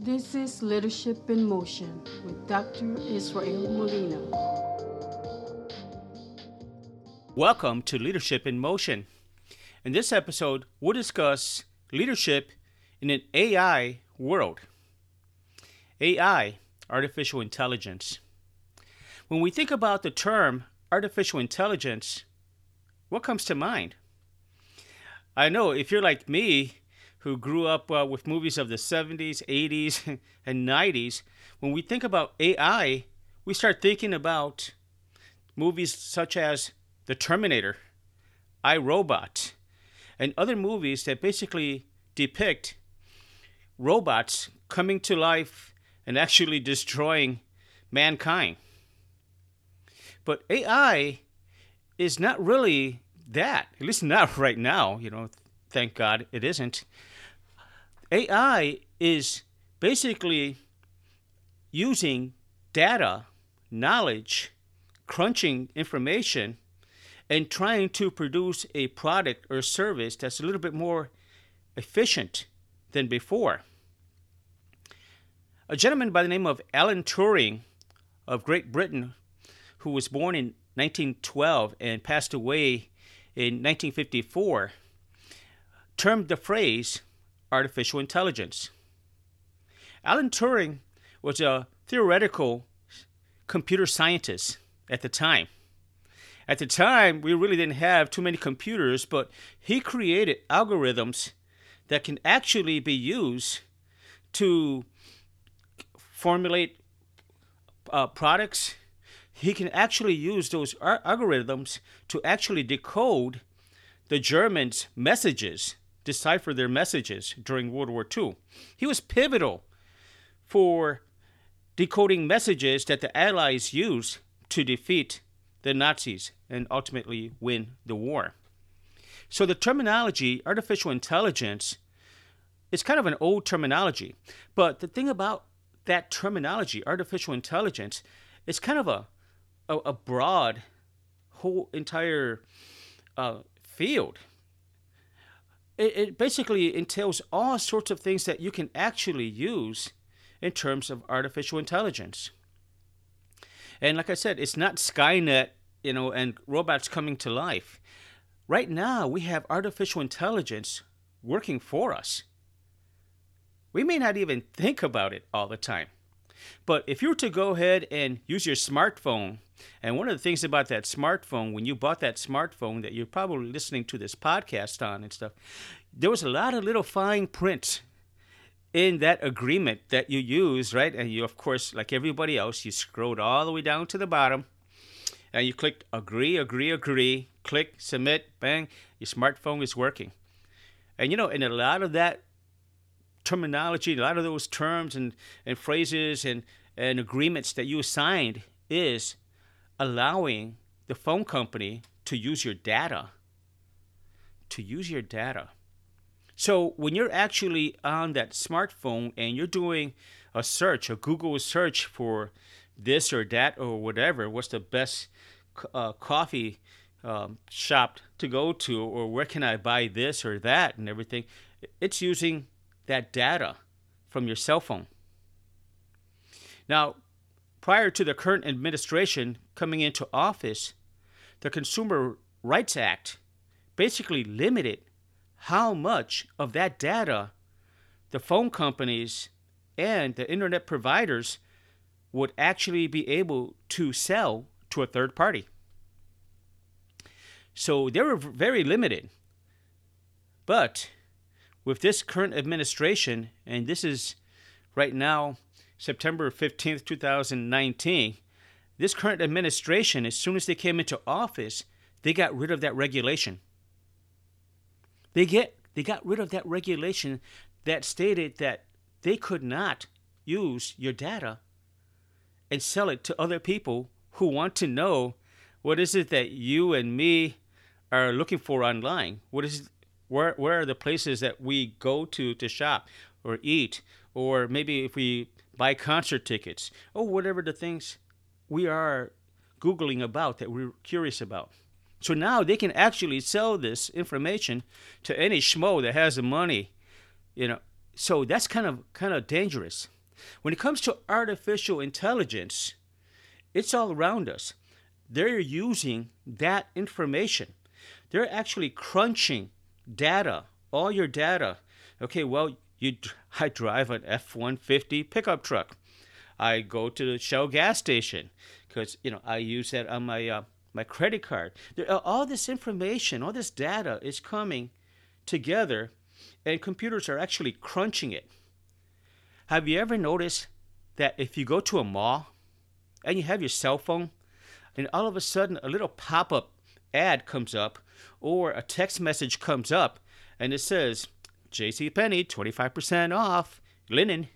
This is Leadership in Motion with Dr. Israel Molina. Welcome to Leadership in Motion. In this episode, we'll discuss leadership in an AI world. AI, artificial intelligence. When we think about the term artificial intelligence, what comes to mind? I know if you're like me, who grew up uh, with movies of the 70s, 80s, and 90s, when we think about AI, we start thinking about movies such as The Terminator, I Robot, and other movies that basically depict robots coming to life and actually destroying mankind. But AI is not really that, at least not right now, you know, thank God it isn't. AI is basically using data, knowledge, crunching information, and trying to produce a product or service that's a little bit more efficient than before. A gentleman by the name of Alan Turing of Great Britain, who was born in 1912 and passed away in 1954, termed the phrase artificial intelligence. Alan Turing was a theoretical computer scientist at the time. At the time, we really didn't have too many computers, but he created algorithms that can actually be used to formulate uh, products. He can actually use those algorithms to actually decode the Germans' messages decipher their messages during World War II. He was pivotal for decoding messages that the Allies used to defeat the Nazis and ultimately win the war. So the terminology artificial intelligence is kind of an old terminology, but the thing about that terminology artificial intelligence is kind of a a, a broad whole entire uh, field it, it basically entails all sorts of things that you can actually use in terms of artificial intelligence. And like I said, it's not Skynet, you know, and robots coming to life. Right now, we have artificial intelligence working for us. We may not even think about it all the time. But if you were to go ahead and use your smartphone, and one of the things about that smartphone, when you bought that smartphone that you're probably listening to this podcast on and stuff, there was a lot of little fine print in that agreement that you use, right? And you, of course, like everybody else, you scrolled all the way down to the bottom and you clicked agree, agree, agree, click, submit, bang, your smartphone is working. And you know, in a lot of that terminology, a lot of those terms and, and phrases and, and agreements that you signed is allowing the phone company to use your data. To use your data. So when you're actually on that smartphone and you're doing a search, a Google search for this or that or whatever, what's the best uh, coffee um, shop to go to, or where can I buy this or that and everything, it's using that data from your cell phone. Now, prior to the current administration coming into office, the Consumer Rights Act basically limited how much of that data the phone companies and the internet providers would actually be able to sell to a third party. So they were very limited. But with this current administration, and this is right now September 15th, 2019, this current administration, as soon as they came into office, they got rid of that regulation. They get they got rid of that regulation that stated that they could not use your data and sell it to other people who want to know what is it that you and me are looking for online. What is where where are the places that we go to to shop or eat or maybe if we buy concert tickets or whatever the things we are googling about that we're curious about so now they can actually sell this information to any schmo that has the money you know so that's kind of kind of dangerous. When it comes to artificial intelligence, it's all around us. They're using that information. They're actually crunching data, all your data. Okay, well, you I drive an F-150 pickup truck. I go to the Shell gas station because you know I use that on my uh, my credit card. There, all this information, all this data is coming together, and computers are actually crunching it. Have you ever noticed that if you go to a mall and you have your cell phone, and all of a sudden a little pop up ad comes up or a text message comes up and it says, JC Penney, 25% off linen,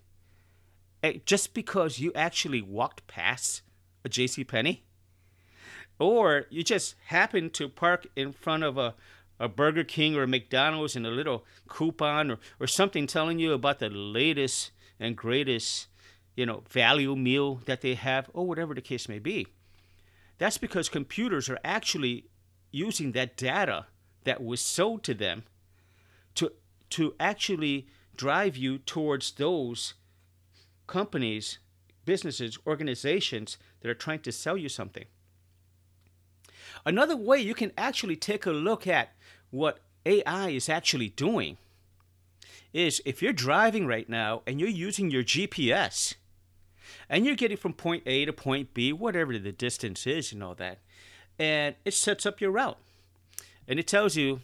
eh, just because you actually walked past a JC Penney? Or you just happen to park in front of a, a Burger King or a McDonald's and a little coupon or, or something telling you about the latest and greatest, you know, value meal that they have, or whatever the case may be. That's because computers are actually using that data that was sold to them to to actually drive you towards those companies, businesses, organizations that are trying to sell you something. Another way you can actually take a look at what AI is actually doing is if you're driving right now and you're using your GPS and you're getting from point A to point B, whatever the distance is and all that, and it sets up your route and it tells you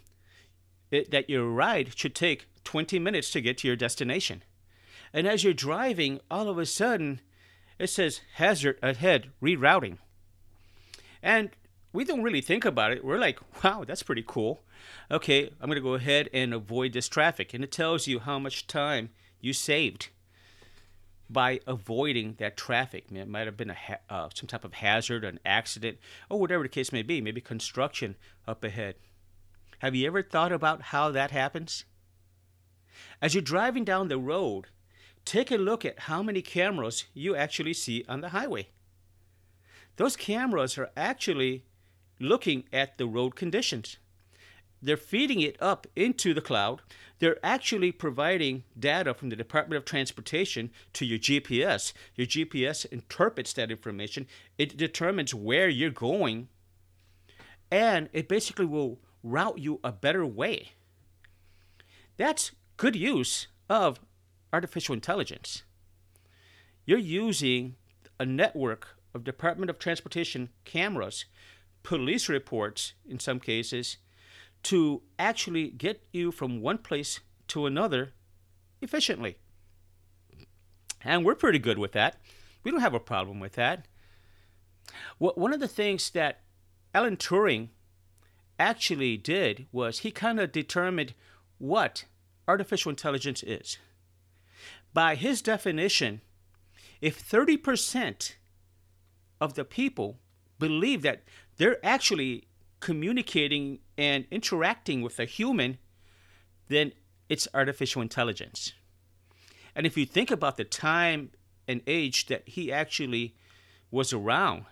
it, that your ride should take 20 minutes to get to your destination. And as you're driving, all of a sudden, it says hazard ahead, rerouting. And we don't really think about it. We're like, wow, that's pretty cool. Okay, I'm going to go ahead and avoid this traffic. And it tells you how much time you saved by avoiding that traffic. It might have been a ha- uh, some type of hazard, an accident, or whatever the case may be, maybe construction up ahead. Have you ever thought about how that happens? As you're driving down the road, take a look at how many cameras you actually see on the highway. Those cameras are actually looking at the road conditions. They're feeding it up into the cloud. They're actually providing data from the Department of Transportation to your GPS. Your GPS interprets that information, it determines where you're going, and it basically will route you a better way. That's good use of artificial intelligence. You're using a network of Department of Transportation cameras, police reports in some cases, to actually get you from one place to another efficiently. And we're pretty good with that. We don't have a problem with that. One of the things that Alan Turing actually did was he kind of determined what artificial intelligence is. By his definition, if 30% of the people believe that they're actually communicating and interacting with a human, then it's artificial intelligence. And if you think about the time and age that he actually was around,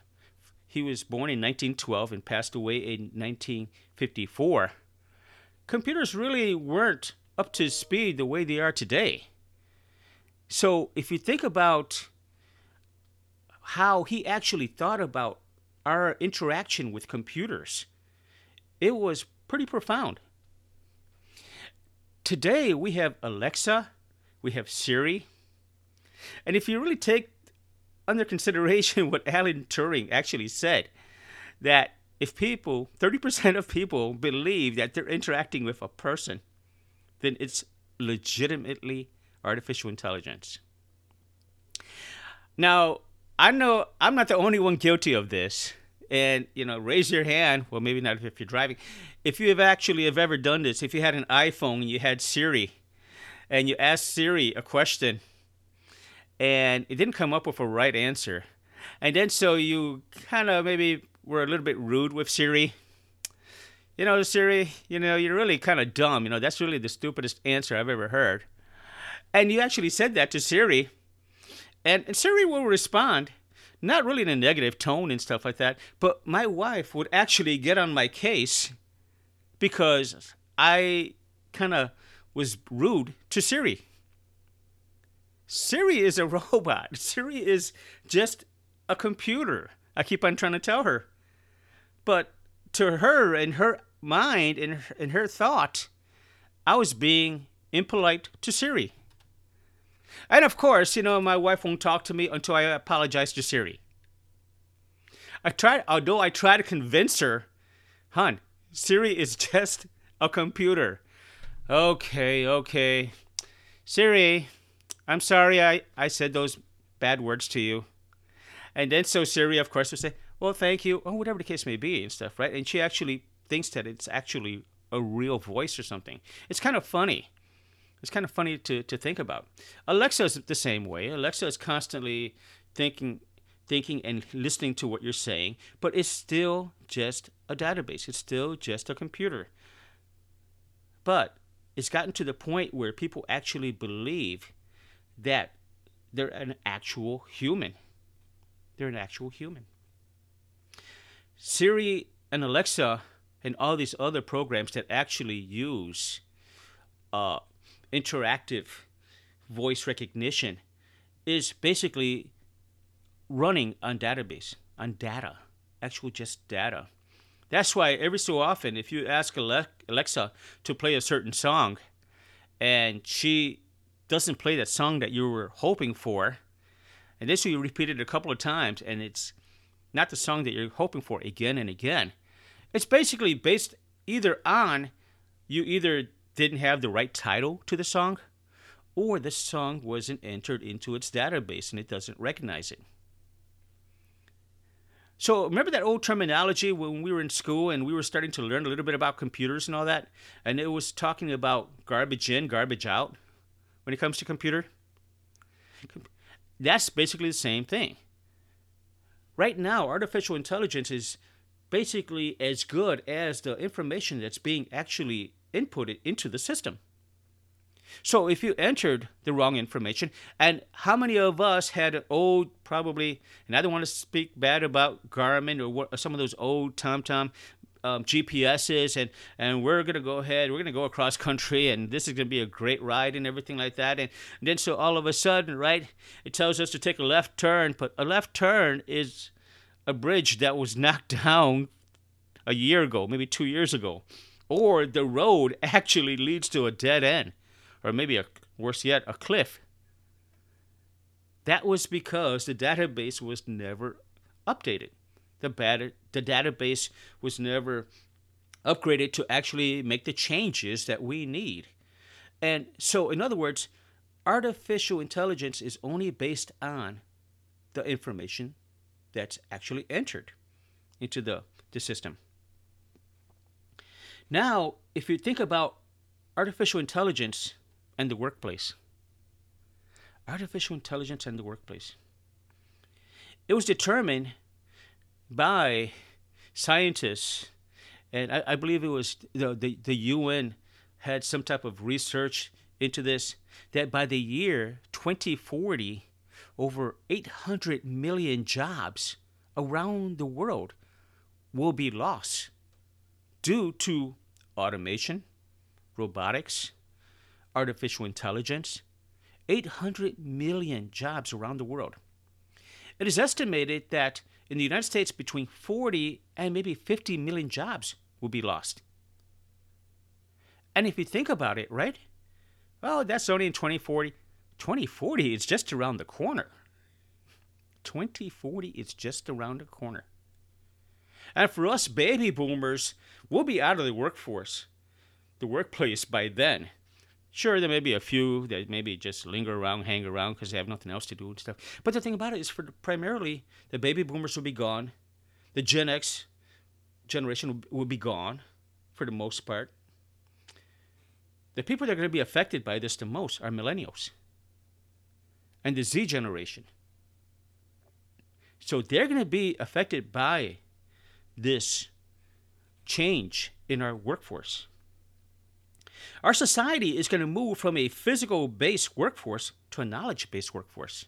he was born in 1912 and passed away in 1954. Computers really weren't up to speed the way they are today. So if you think about how he actually thought about our interaction with computers, it was pretty profound. Today we have Alexa, we have Siri, and if you really take under consideration what Alan Turing actually said that if people, 30% of people believe that they're interacting with a person, then it's legitimately artificial intelligence. Now, I know I'm not the only one guilty of this. And, you know, raise your hand. Well, maybe not if you're driving. If you have actually have ever done this, if you had an iPhone and you had Siri and you asked Siri a question and it didn't come up with a right answer. And then so you kind of maybe were a little bit rude with Siri. You know, Siri, you know, you're really kind of dumb. You know, that's really the stupidest answer I've ever heard. And you actually said that to Siri. And, and Siri will respond, not really in a negative tone and stuff like that, but my wife would actually get on my case because I kind of was rude to Siri. Siri is a robot. Siri is just a computer. I keep on trying to tell her. But to her, and her mind, and in her thought, I was being impolite to Siri. And of course, you know, my wife won't talk to me until I apologize to Siri. I tried, although I try to convince her, hon, Siri is just a computer. Okay, okay. Siri, I'm sorry I, I said those bad words to you. And then so Siri, of course, would say, well, thank you, or whatever the case may be and stuff, right? And she actually thinks that it's actually a real voice or something. It's kind of funny. It's kind of funny to, to think about. Alexa is the same way. Alexa is constantly thinking thinking and listening to what you're saying, but it's still just a database. It's still just a computer. But it's gotten to the point where people actually believe that they're an actual human. They're an actual human. Siri and Alexa and all these other programs that actually use uh, interactive voice recognition is basically running on database, on data, actual just data. That's why every so often, if you ask Alexa to play a certain song and she doesn't play that song that you were hoping for, and this you repeat it a couple of times and it's not the song that you're hoping for again and again, it's basically based either on you either didn't have the right title to the song or the song wasn't entered into its database and it doesn't recognize it. So remember that old terminology when we were in school and we were starting to learn a little bit about computers and all that, and it was talking about garbage in, garbage out when it comes to computer. That's basically the same thing. Right now, artificial intelligence is basically as good as the information that's being actually inputted into the system. So if you entered the wrong information, and how many of us had old, probably, and I don't want to speak bad about Garmin or, what, some of those old TomTom um, GPSs, and and we're gonna go ahead, we're gonna go across country, and this is gonna be a great ride and everything like that, and, and then so all of a sudden, right, it tells us to take a left turn, but a left turn is a bridge that was knocked down a year ago, maybe two years ago, or the road actually leads to a dead end or maybe a worse yet, a cliff. That was because the database was never updated. The, bad, the database was never upgraded to actually make the changes that we need. And so, in other words, artificial intelligence is only based on the information that's actually entered into the, the system. Now, if you think about artificial intelligence and the workplace. Artificial intelligence and the workplace. It was determined by scientists, and I, I believe it was the, the, the UN had some type of research into this, that by the year 2040, over 800 million jobs around the world will be lost due to automation, robotics, artificial intelligence, 800 million jobs around the world. It is estimated that in the United States, between 40 and maybe 50 million jobs will be lost. And if you think about it, right? Well, that's only in 2040. 2040 is just around the corner. 2040 is just around the corner. And for us baby boomers, we'll be out of the workforce, the workplace by then. Sure, there may be a few that maybe just linger around, hang around because they have nothing else to do and stuff. But the thing about it is, for primarily, the baby boomers will be gone. The Gen X generation will be gone for the most part. The people that are going to be affected by this the most are millennials and the Z generation. So they're going to be affected by this change in our workforce. Our society is going to move from a physical based workforce to a knowledge based workforce.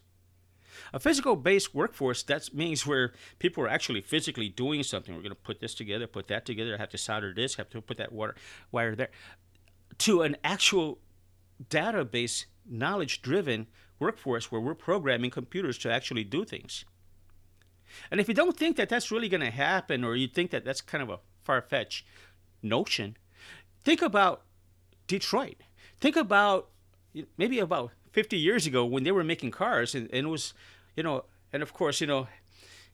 A physical based workforce, that means where people are actually physically doing something. We're going to put this together, put that together, have to solder this, have to put that water wire there. To an actual database, knowledge driven workforce where we're programming computers to actually do things. And if you don't think that that's really going to happen, or you think that that's kind of a far fetched notion, think about Detroit. Think about maybe about 50 years ago when they were making cars, and, and it was, you know, and of course, you know,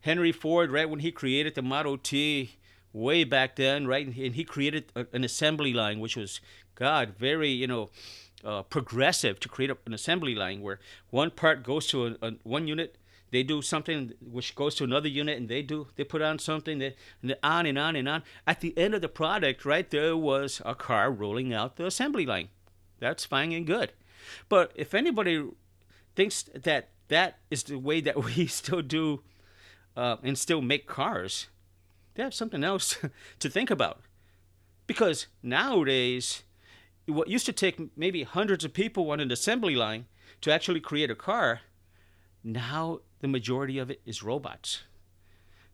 Henry Ford, right, when he created the Model T way back then, right, and he created a, an assembly line, which was, God, very, you know, uh, progressive to create an assembly line where one part goes to a, a, one unit, they do something which goes to another unit, and they do they put on something, that, and on and on and on. At the end of the product, right, there was a car rolling out the assembly line. That's fine and good. But if anybody thinks that that is the way that we still do uh, and still make cars, they have something else to think about. Because nowadays, what used to take maybe hundreds of people on an assembly line to actually create a car, now the majority of it is robots.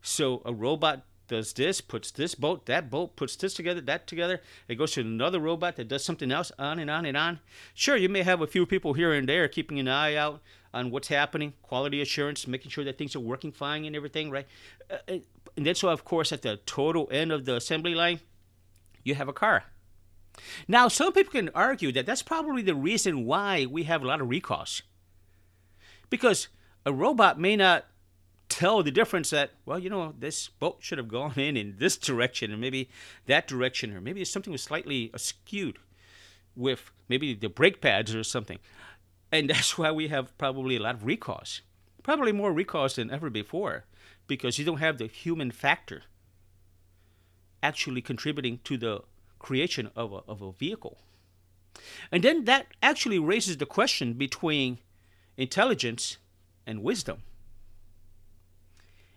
So a robot does this, puts this bolt, that bolt, puts this together, that together. It goes to another robot that does something else, on and on and on. Sure, you may have a few people here and there keeping an eye out on what's happening, quality assurance, making sure that things are working fine and everything, right? Uh, uh and then so, of course, at the total end of the assembly line, you have a car. Now, some people can argue that that's probably the reason why we have a lot of recalls. Because a robot may not tell the difference that, well, you know, this boat should have gone in in this direction and maybe that direction, or maybe something was slightly askewed with maybe the brake pads or something. And that's why we have probably a lot of recalls. Probably more recalls than ever before because you don't have the human factor actually contributing to the creation of a, of a vehicle. And then that actually raises the question between intelligence and wisdom.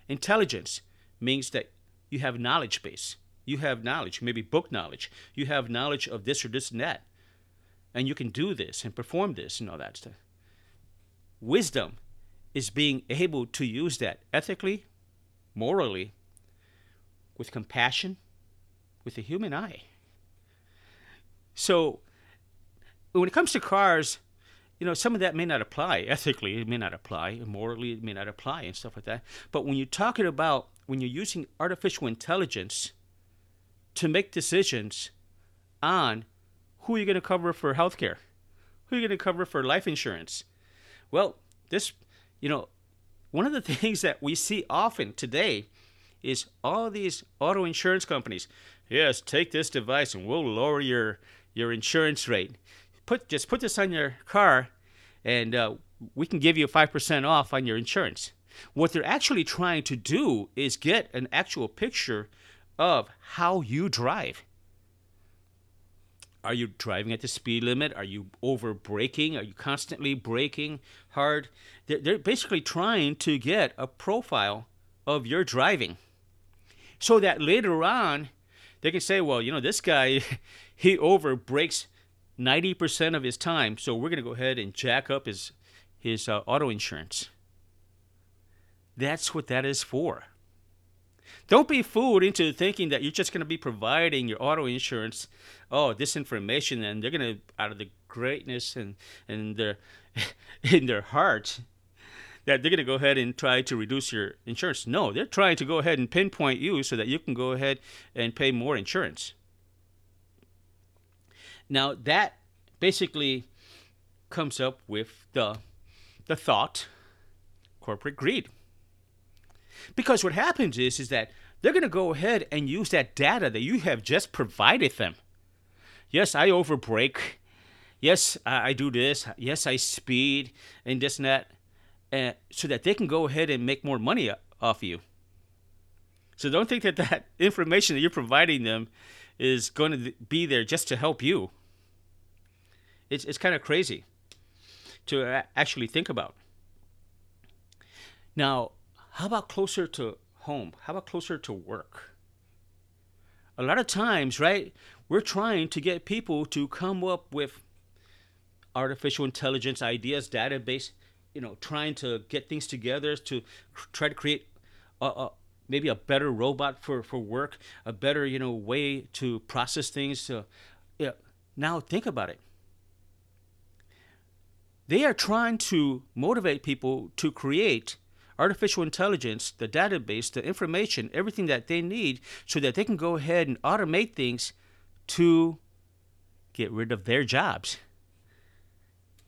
Intelligence means that you have knowledge base. You have knowledge, maybe book knowledge. You have knowledge of this or this and that. And you can do this and perform this and all that stuff. Wisdom is being able to use that ethically, morally, with compassion, with a human eye. So when it comes to cars, you know, some of that may not apply ethically, it may not apply morally, it may not apply and stuff like that. But when you're talking about when you're using artificial intelligence to make decisions on who you're going to cover for healthcare, who you're going to cover for life insurance, well, this, you know, one of the things that we see often today is all these auto insurance companies. Yes, take this device and we'll lower your your insurance rate. Put just put this on your car, and uh, we can give you five percent off on your insurance. What they're actually trying to do is get an actual picture of how you drive. Are you driving at the speed limit? Are you over braking? Are you constantly braking hard? They're, they're basically trying to get a profile of your driving so that later on they can say, well, you know, this guy, he over brakes 90% of his time, so we're going to go ahead and jack up his, his uh, auto insurance. That's what that is for. Don't be fooled into thinking that you're just going to be providing your auto insurance, oh, this information, and they're going to, out of the greatness and, and their, in their heart, that they're going to go ahead and try to reduce your insurance. No, they're trying to go ahead and pinpoint you so that you can go ahead and pay more insurance. Now, that basically comes up with the, the thought corporate greed. Because what happens is, is that they're going to go ahead and use that data that you have just provided them. Yes, I overbreak. Yes, I, do this. Yes, I speed and this and that and so that they can go ahead and make more money off you. So don't think that that information that you're providing them is going to be there just to help you. It's it's kind of crazy to actually think about. Now, how about closer to home? How about closer to work? A lot of times, right, we're trying to get people to come up with artificial intelligence ideas, database you know trying to get things together to try to create a, a, maybe a better robot for, for work, a better you know way to process things. Uh, yeah. Now think about it. they are trying to motivate people to create artificial intelligence, the database, the information, everything that they need so that they can go ahead and automate things to get rid of their jobs.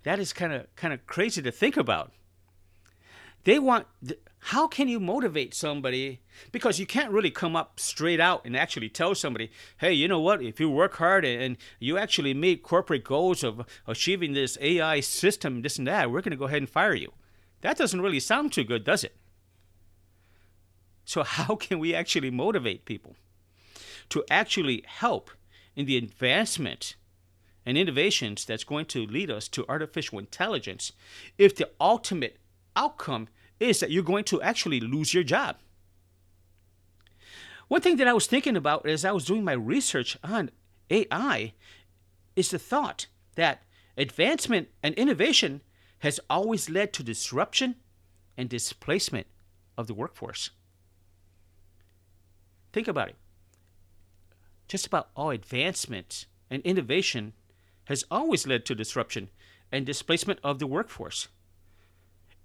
That is kind of kind of crazy to think about. They want how can you motivate somebody? Because you can't really come up straight out and actually tell somebody hey you know what? If you work hard and you actually meet corporate goals of achieving this ai system this and that we're going to go ahead and fire you. That doesn't really sound too good does it? So how can we actually motivate people to actually help in the advancement and innovations that's going to lead us to artificial intelligence if the ultimate outcome is that you're going to actually lose your job. One thing that I was thinking about as I was doing my research on AI is the thought that advancement and innovation has always led to disruption and displacement of the workforce. Think about it. Just about all advancement and innovation has always led to disruption and displacement of the workforce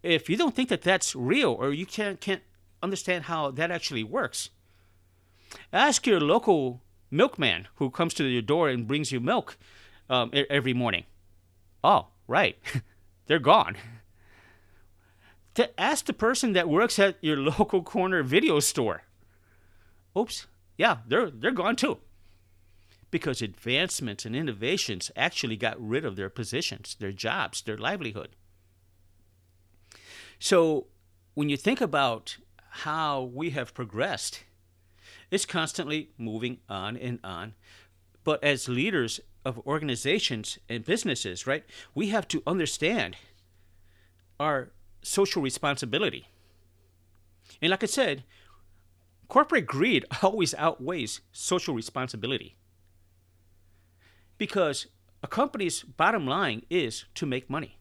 if you don't think that that's real or you can't can't understand how that actually works, ask your local milkman who comes to your door and brings you milk um, every morning. Oh, right, they're gone. to ask the person that works at your local corner video store. Oops, yeah, they're they're gone too. Because advancements and innovations actually got rid of their positions, their jobs, their livelihood. So when you think about how we have progressed, it's constantly moving on and on. But as leaders of organizations and businesses, right, we have to understand our social responsibility. And like I said, corporate greed always outweighs social responsibility. Because a company's bottom line is to make money.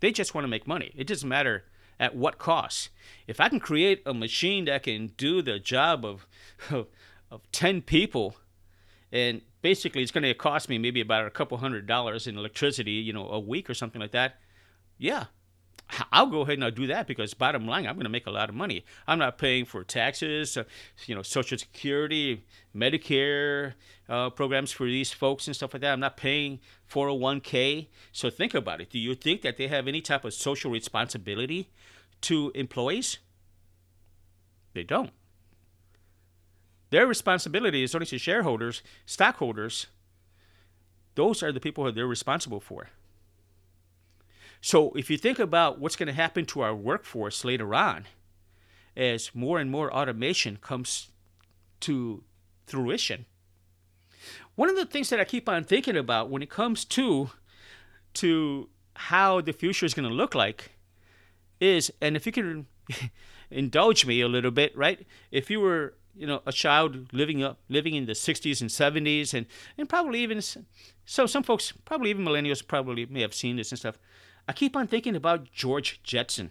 They just want to make money. It doesn't matter at what cost. If I can create a machine that can do the job of, of, of 10 people, and basically it's going to cost me maybe about a couple hundred dollars in electricity, you know, a week or something like that, yeah, I'll go ahead and I'll do that because bottom line, I'm going to make a lot of money. I'm not paying for taxes, uh, you know, Social Security, Medicare uh, programs for these folks and stuff like that. I'm not paying 401k. So think about it. Do you think that they have any type of social responsibility to employees? They don't. Their responsibility is only to shareholders, stockholders. Those are the people that they're responsible for. So if you think about what's going to happen to our workforce later on, as more and more automation comes to fruition, one of the things that I keep on thinking about when it comes to to how the future is going to look like is, and if you can indulge me a little bit, right? If you were you know a child living up living in the 60s and 70s and and probably even so some folks probably even millennials probably may have seen this and stuff I keep on thinking about George Jetson.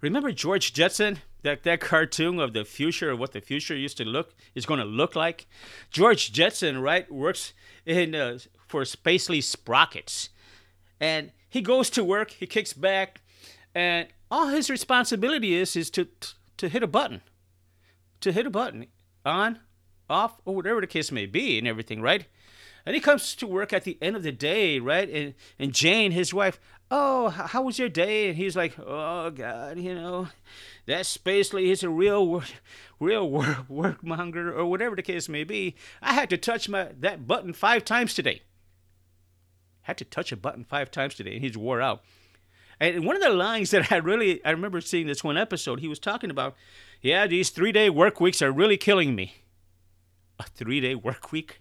Remember George Jetson? That, that cartoon of the future of what the future used to look is going to look like. George Jetson, right, works in uh, for Spacely Sprockets, and he goes to work. He kicks back, and all his responsibility is is to to hit a button, to hit a button, on, off, or whatever the case may be, and everything, right? And he comes to work at the end of the day, right? And and Jane, his wife, oh, how was your day? And he's like, oh God, you know, that Spacely is a real, real work, workmonger or whatever the case may be. I had to touch my that button five times today. Had to touch a button five times today, and he's wore out. And one of the lines that I really I remember seeing this one episode, he was talking about, yeah, these three day work weeks are really killing me. A three day work week?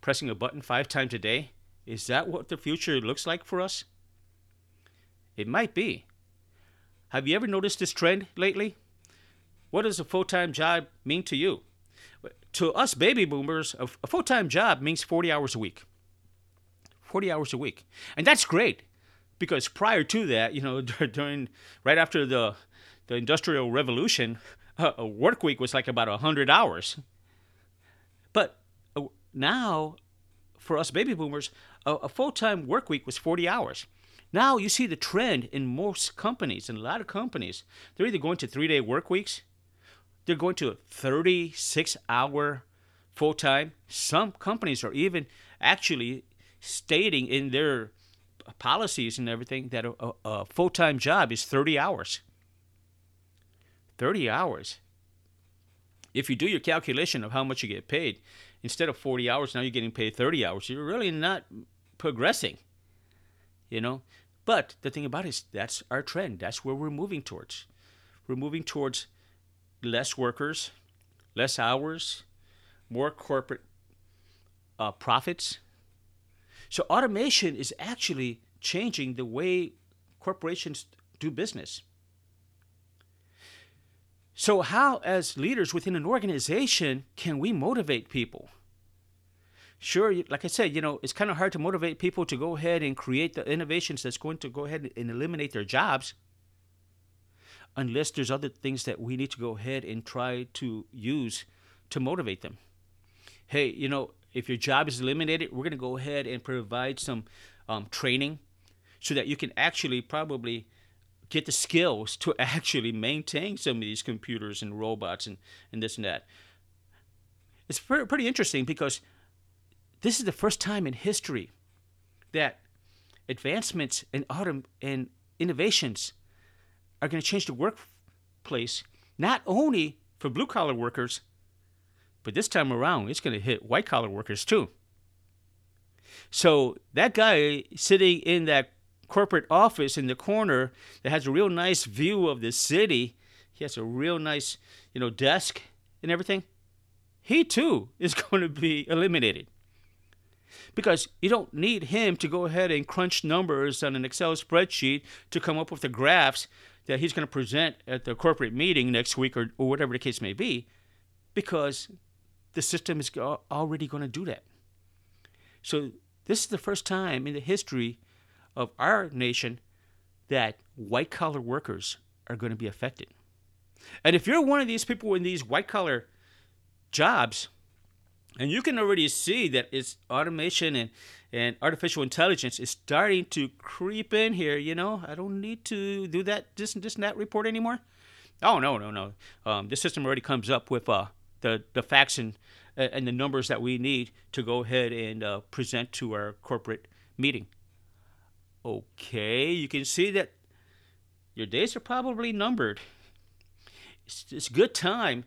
Pressing a button five times a day? Is that what the future looks like for us? It might be. Have you ever noticed this trend lately? What does a full time job mean to you? To us baby boomers, a, full time job means 40 hours a week. 40 hours a week. And that's great because prior to that, you know, during right after the, the Industrial Revolution, a work week was like about 100 hours. But now for us baby boomers, a, a full time work week was 40 hours. Now you see the trend in most companies, in a lot of companies, they're either going to three day work weeks, they're going to 36 hour full time. Some companies are even actually stating in their policies and everything that a, a, full time job is 30 hours. 30 hours. If you do your calculation of how much you get paid, instead of 40 hours, now you're getting paid 30 hours. You're really not progressing, you know? But the thing about it is that's our trend. That's where we're moving towards. We're moving towards less workers, less hours, more corporate uh, profits. So automation is actually changing the way corporations do business. So, how, as leaders within an organization, can we motivate people? Sure, like I said, you know, it's kind of hard to motivate people to go ahead and create the innovations that's going to go ahead and eliminate their jobs unless there's other things that we need to go ahead and try to use to motivate them. Hey, you know, if your job is eliminated, we're going to go ahead and provide some um, training so that you can actually probably get the skills to actually maintain some of these computers and robots and, and this and that. It's pretty interesting because this is the first time in history that advancements in autumn and innovations are going to change the workplace, not only for blue collar workers, but this time around, it's going to hit white collar workers too. So that guy sitting in that corporate office in the corner that has a real nice view of the city, he has a real nice, you know, desk and everything. He too is going to be eliminated. Because you don't need him to go ahead and crunch numbers on an Excel spreadsheet to come up with the graphs that he's going to present at the corporate meeting next week or, or whatever the case may be, because the system is already going to do that. So, this is the first time in the history of our nation that white collar workers are going to be affected. And if you're one of these people in these white collar jobs, and you can already see that it's automation and, and artificial intelligence is starting to creep in here. You know, I don't need to do that this and this and that report anymore. Oh no no no! Um, this system already comes up with uh, the the facts and and the numbers that we need to go ahead and uh, present to our corporate meeting. Okay, you can see that your days are probably numbered. It's, it's good time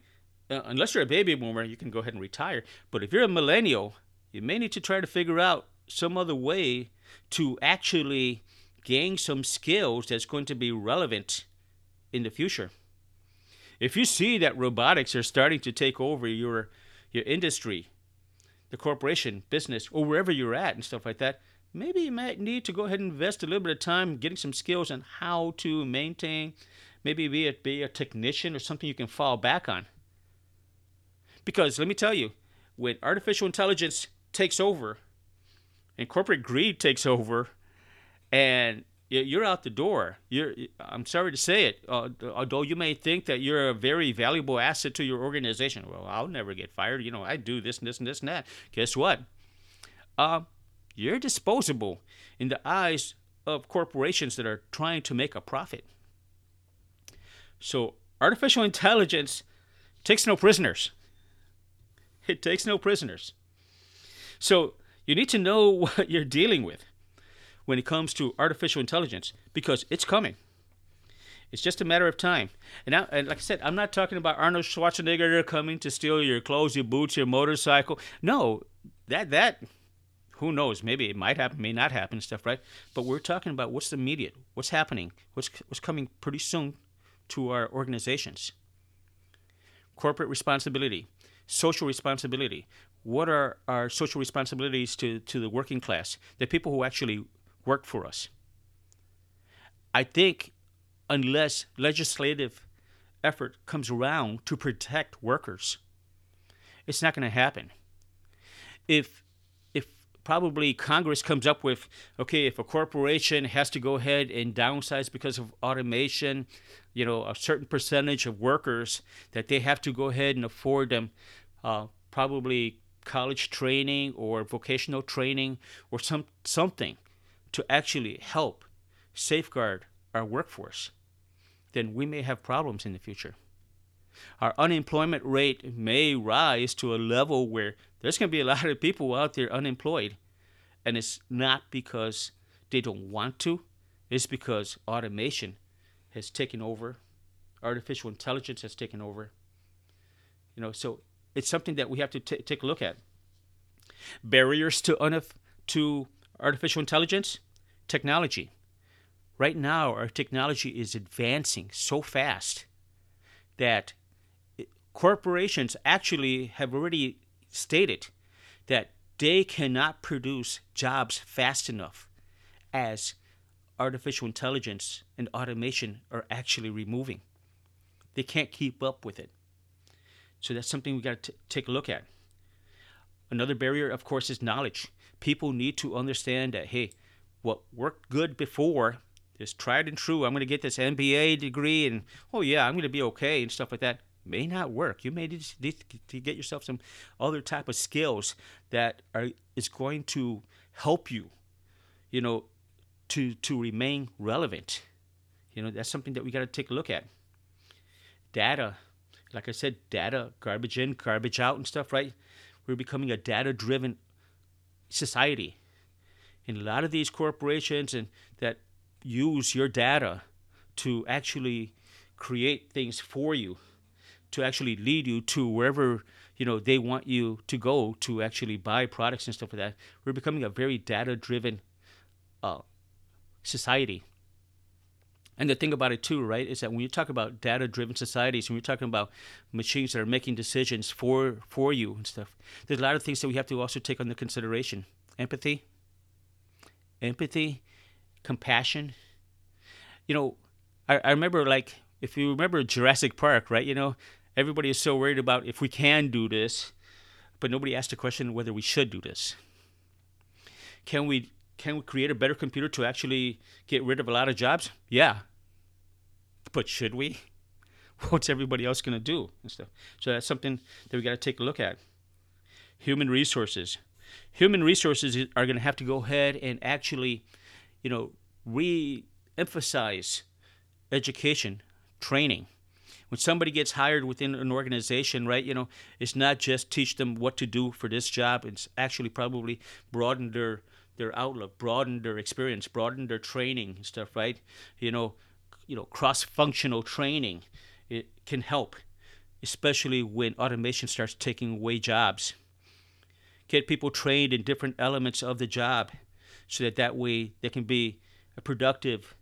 uh, unless you're a baby boomer, you can go ahead and retire. But if you're a millennial, you may need to try to figure out some other way to actually gain some skills that's going to be relevant in the future. If you see that robotics are starting to take over your your industry, the corporation, business, or wherever you're at and stuff like that, maybe you might need to go ahead and invest a little bit of time getting some skills on how to maintain, maybe be it be a technician or something you can fall back on. Because let me tell you, when artificial intelligence takes over and corporate greed takes over and you're out the door. You're, I'm sorry to say it, uh, although you may think that you're a very valuable asset to your organization. Well, I'll never get fired. You know, I do this and this and this and that. Guess what? Uh, you're disposable in the eyes of corporations that are trying to make a profit. So, artificial intelligence takes no prisoners. It takes no prisoners. So you need to know what you're dealing with when it comes to artificial intelligence because it's coming. It's just a matter of time. And, now, and like I said, I'm not talking about Arnold Schwarzenegger coming to steal your clothes, your boots, your motorcycle. No, that that who knows? Maybe it might happen, may not happen, stuff, right? But we're talking about what's immediate, what's happening, what's what's coming pretty soon to our organizations. Corporate responsibility social responsibility. What are our social responsibilities to, to the working class, the people who actually work for us? I think unless legislative effort comes around to protect workers, it's not going to happen. If probably Congress comes up with okay, if a corporation has to go ahead and downsize because of automation, you know, a certain percentage of workers that they have to go ahead and afford them uh, probably college training or vocational training or some something to actually help safeguard our workforce, then we may have problems in the future. Our unemployment rate may rise to a level where there's going to be a lot of people out there unemployed. And it's not because they don't want to, it's because automation has taken over, artificial intelligence has taken over. You know, so it's something that we have to t- take a look at. Barriers to unif- to artificial intelligence, technology. Right now, our technology is advancing so fast that corporations actually have already stated that they cannot produce jobs fast enough as artificial intelligence and automation are actually removing. They can't keep up with it. So that's something we got to take a look at. Another barrier, of course, is knowledge. People need to understand that, hey, what worked good before is tried and true. I'm going to get this MBA degree and, oh, yeah, I'm going to be okay and stuff like that may not work. You may need to get yourself some other type of skills that are is going to help you, you know, to to remain relevant. You know, that's something that we got to take a look at. Data, like I said, data, garbage in, garbage out, and stuff. Right? We're becoming a data-driven society, and a lot of these corporations and that use your data to actually create things for you to actually lead you to wherever you know they want you to go to actually buy products and stuff like that. We're becoming a very data driven uh, society. And the thing about it too, right, is that when you talk about data driven societies, when you're talking about machines that are making decisions for for you and stuff, there's a lot of things that we have to also take under consideration. Empathy, empathy, compassion. You know, I, I remember like if you remember Jurassic Park, right? You know, everybody is so worried about if we can do this, but nobody asked the question whether we should do this. Can we can we create a better computer to actually get rid of a lot of jobs? Yeah. But should we? What's everybody else going to do and stuff? So that's something that we got to take a look at. Human resources. Human resources are going to have to go ahead and actually, you know, re-emphasize education, training when somebody gets hired within an organization, right, you know, it's not just teach them what to do for this job. It's actually probably broaden their their outlook, broaden their experience, broaden their training and stuff, right? You know, you know, cross-functional training, it can help, especially when automation starts taking away jobs. Get people trained in different elements of the job, so that that way they can be productive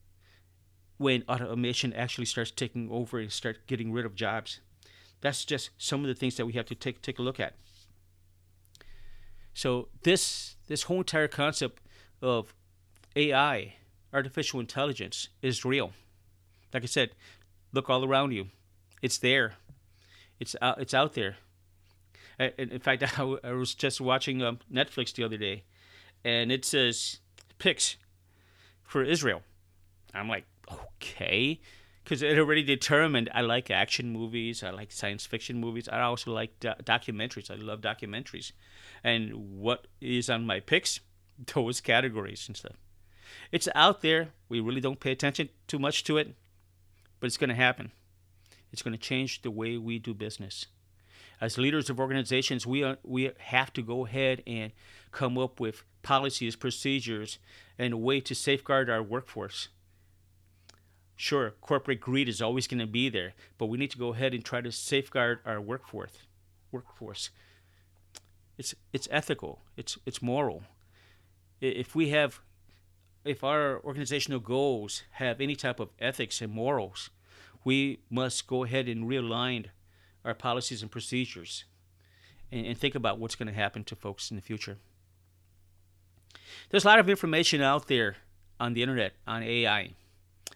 when automation actually starts taking over and start getting rid of jobs. That's just some of the things that we have to take take a look at. So this this whole entire concept of AI, artificial intelligence, is real. Like I said, look all around you. It's there. It's out, it's out there. In fact, I was just watching um, Netflix the other day, and it says picks for Israel. I'm like, okay because it already determined I like action movies, I like science fiction movies, I also like do- documentaries. I love documentaries, and what is on my picks? Those categories and stuff. It's out there. We really don't pay attention too much to it, but it's going to happen. It's going to change the way we do business. As leaders of organizations, we are, we have to go ahead and come up with policies, procedures, and a way to safeguard our workforce Sure, corporate greed is always going to be there, but we need to go ahead and try to safeguard our workforce. Workforce. It's it's ethical. It's it's moral. If we have, if our organizational goals have any type of ethics and morals, we must go ahead and realign our policies and procedures, and, and think about what's going to happen to folks in the future. There's a lot of information out there on the internet on AI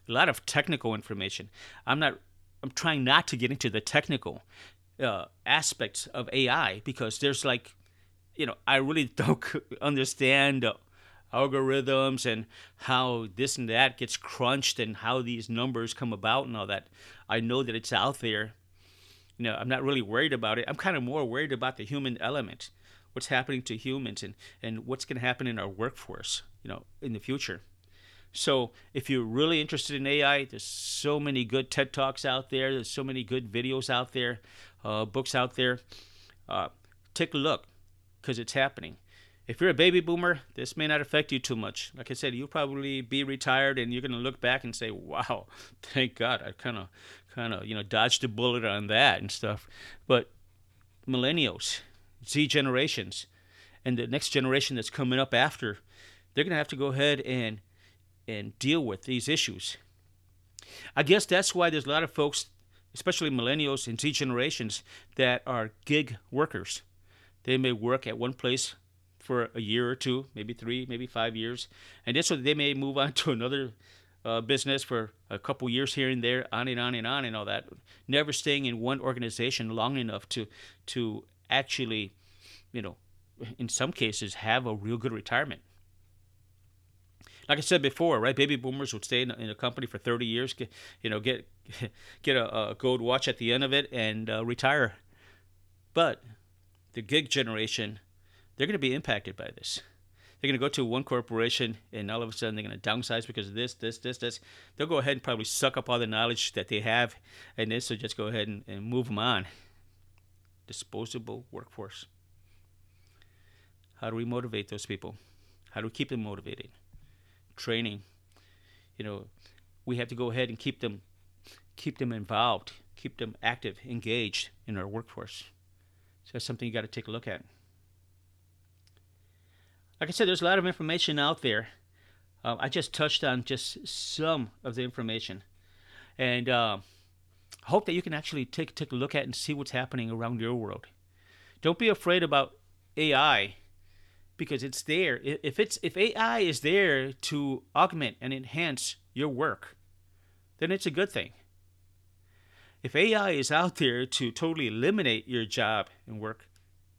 a lot of technical information. I'm not. I'm trying not to get into the technical uh, aspects of AI because there's like, you know, I really don't understand algorithms and how this and that gets crunched and how these numbers come about and all that. I know that it's out there. You know, I'm not really worried about it. I'm kind of more worried about the human element. what's happening to humans and, and what's going to happen in our workforce, you know, in the future. So if you're really interested in AI, there's so many good TED Talks out there. There's so many good videos out there, uh, books out there. Uh, take a look because it's happening. If you're a baby boomer, this may not affect you too much. Like I said, you'll probably be retired and you're going to look back and say, "Wow, thank God, I kind of, kind of, you know, dodged a bullet on that and stuff." But millennials, Z generations, and the next generation that's coming up after, they're going to have to go ahead and and deal with these issues. I guess that's why there's a lot of folks, especially millennials and Z generations, that are gig workers. They may work at one place for a year or two, maybe three, maybe five years, and then so they may move on to another uh, business for a couple years here and there, on and on and on and all that. Never staying in one organization long enough to to actually, you know, in some cases have a real good retirement. Like I said before, right? Baby boomers would stay in a, in a company for 30 years, get, you know, get get a, a, gold watch at the end of it, and uh, retire. But the gig generation, they're going to be impacted by this. They're going to go to one corporation, and all of a sudden they're going to downsize because of this, this, this, this. They'll go ahead and probably suck up all the knowledge that they have, and then so just go ahead and, and move them on. Disposable workforce. How do we motivate those people? How do we keep them motivated? Training. You know, we have to go ahead and keep them keep them involved, keep them active, engaged in our workforce. So that's something you got to take a look at. Like I said, there's a lot of information out there. Uh, I just touched on just some of the information, and uh, hope that you can actually take take a look at and see what's happening around your world. Don't be afraid about AI because it's there. If it's if AI is there to augment and enhance your work, then it's a good thing. If AI is out there to totally eliminate your job and work,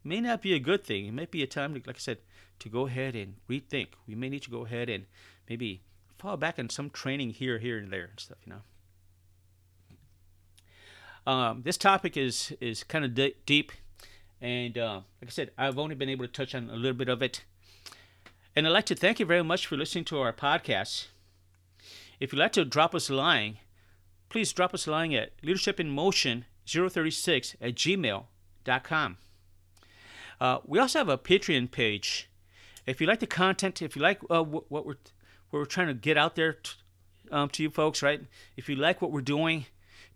may not be a good thing. It might be a time, to, like I said, to go ahead and rethink. We may need to go ahead and maybe fall back on some training here, here, and there and stuff. You know. Um, this topic is is kind of d- deep, and uh, like I said, I've only been able to touch on a little bit of it. And I'd like to thank you very much for listening to our podcast. If you'd like to drop us a line, please drop us a line at leadershipinmotion036 at gmail.com. Uh, we also have a Patreon page. If you like the content, if you like uh, what, what, we're what we're trying to get out there t- um, to you folks, right? If you like what we're doing,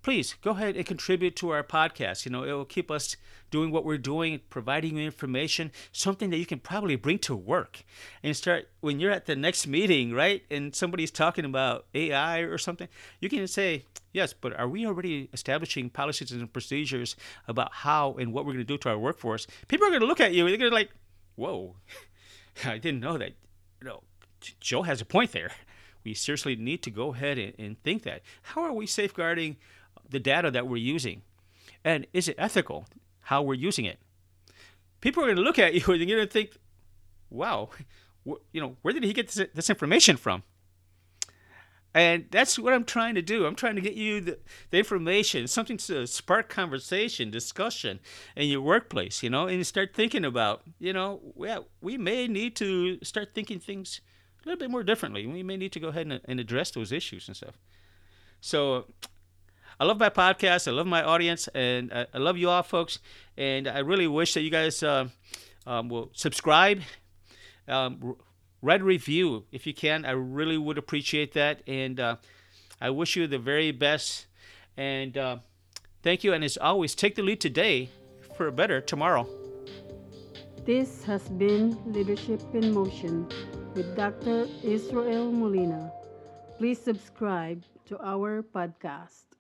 please go ahead and contribute to our podcast. You know, it will keep us doing what we're doing, providing you information, something that you can probably bring to work and start when you're at the next meeting, right? And somebody's talking about AI or something, you can say, yes, but are we already establishing policies and procedures about how and what we're going to do to our workforce? People are going to look at you and they're going to like, whoa, I didn't know that. Know, Joe has a point there. We seriously need to go ahead and, and think that. How are we safeguarding the data that we're using? And is it ethical how we're using it? People are going to look at you and you're going to think, wow, you know, where did he get this, this information from? And that's what I'm trying to do. I'm trying to get you the, the information, something to spark conversation, discussion in your workplace, you know, and you start thinking about, you know, yeah, we may need to start thinking things a little bit more differently. We may need to go ahead and, and address those issues and stuff. So I love my podcast. I love my audience, and I, I love you all, folks. And I really wish that you guys uh, um, will subscribe, um, write a review if you can. I really would appreciate that. And uh, I wish you the very best. And uh, thank you. And as always, take the lead today for a better tomorrow. This has been Leadership in Motion with Dr. Israel Molina. Please subscribe to our podcast.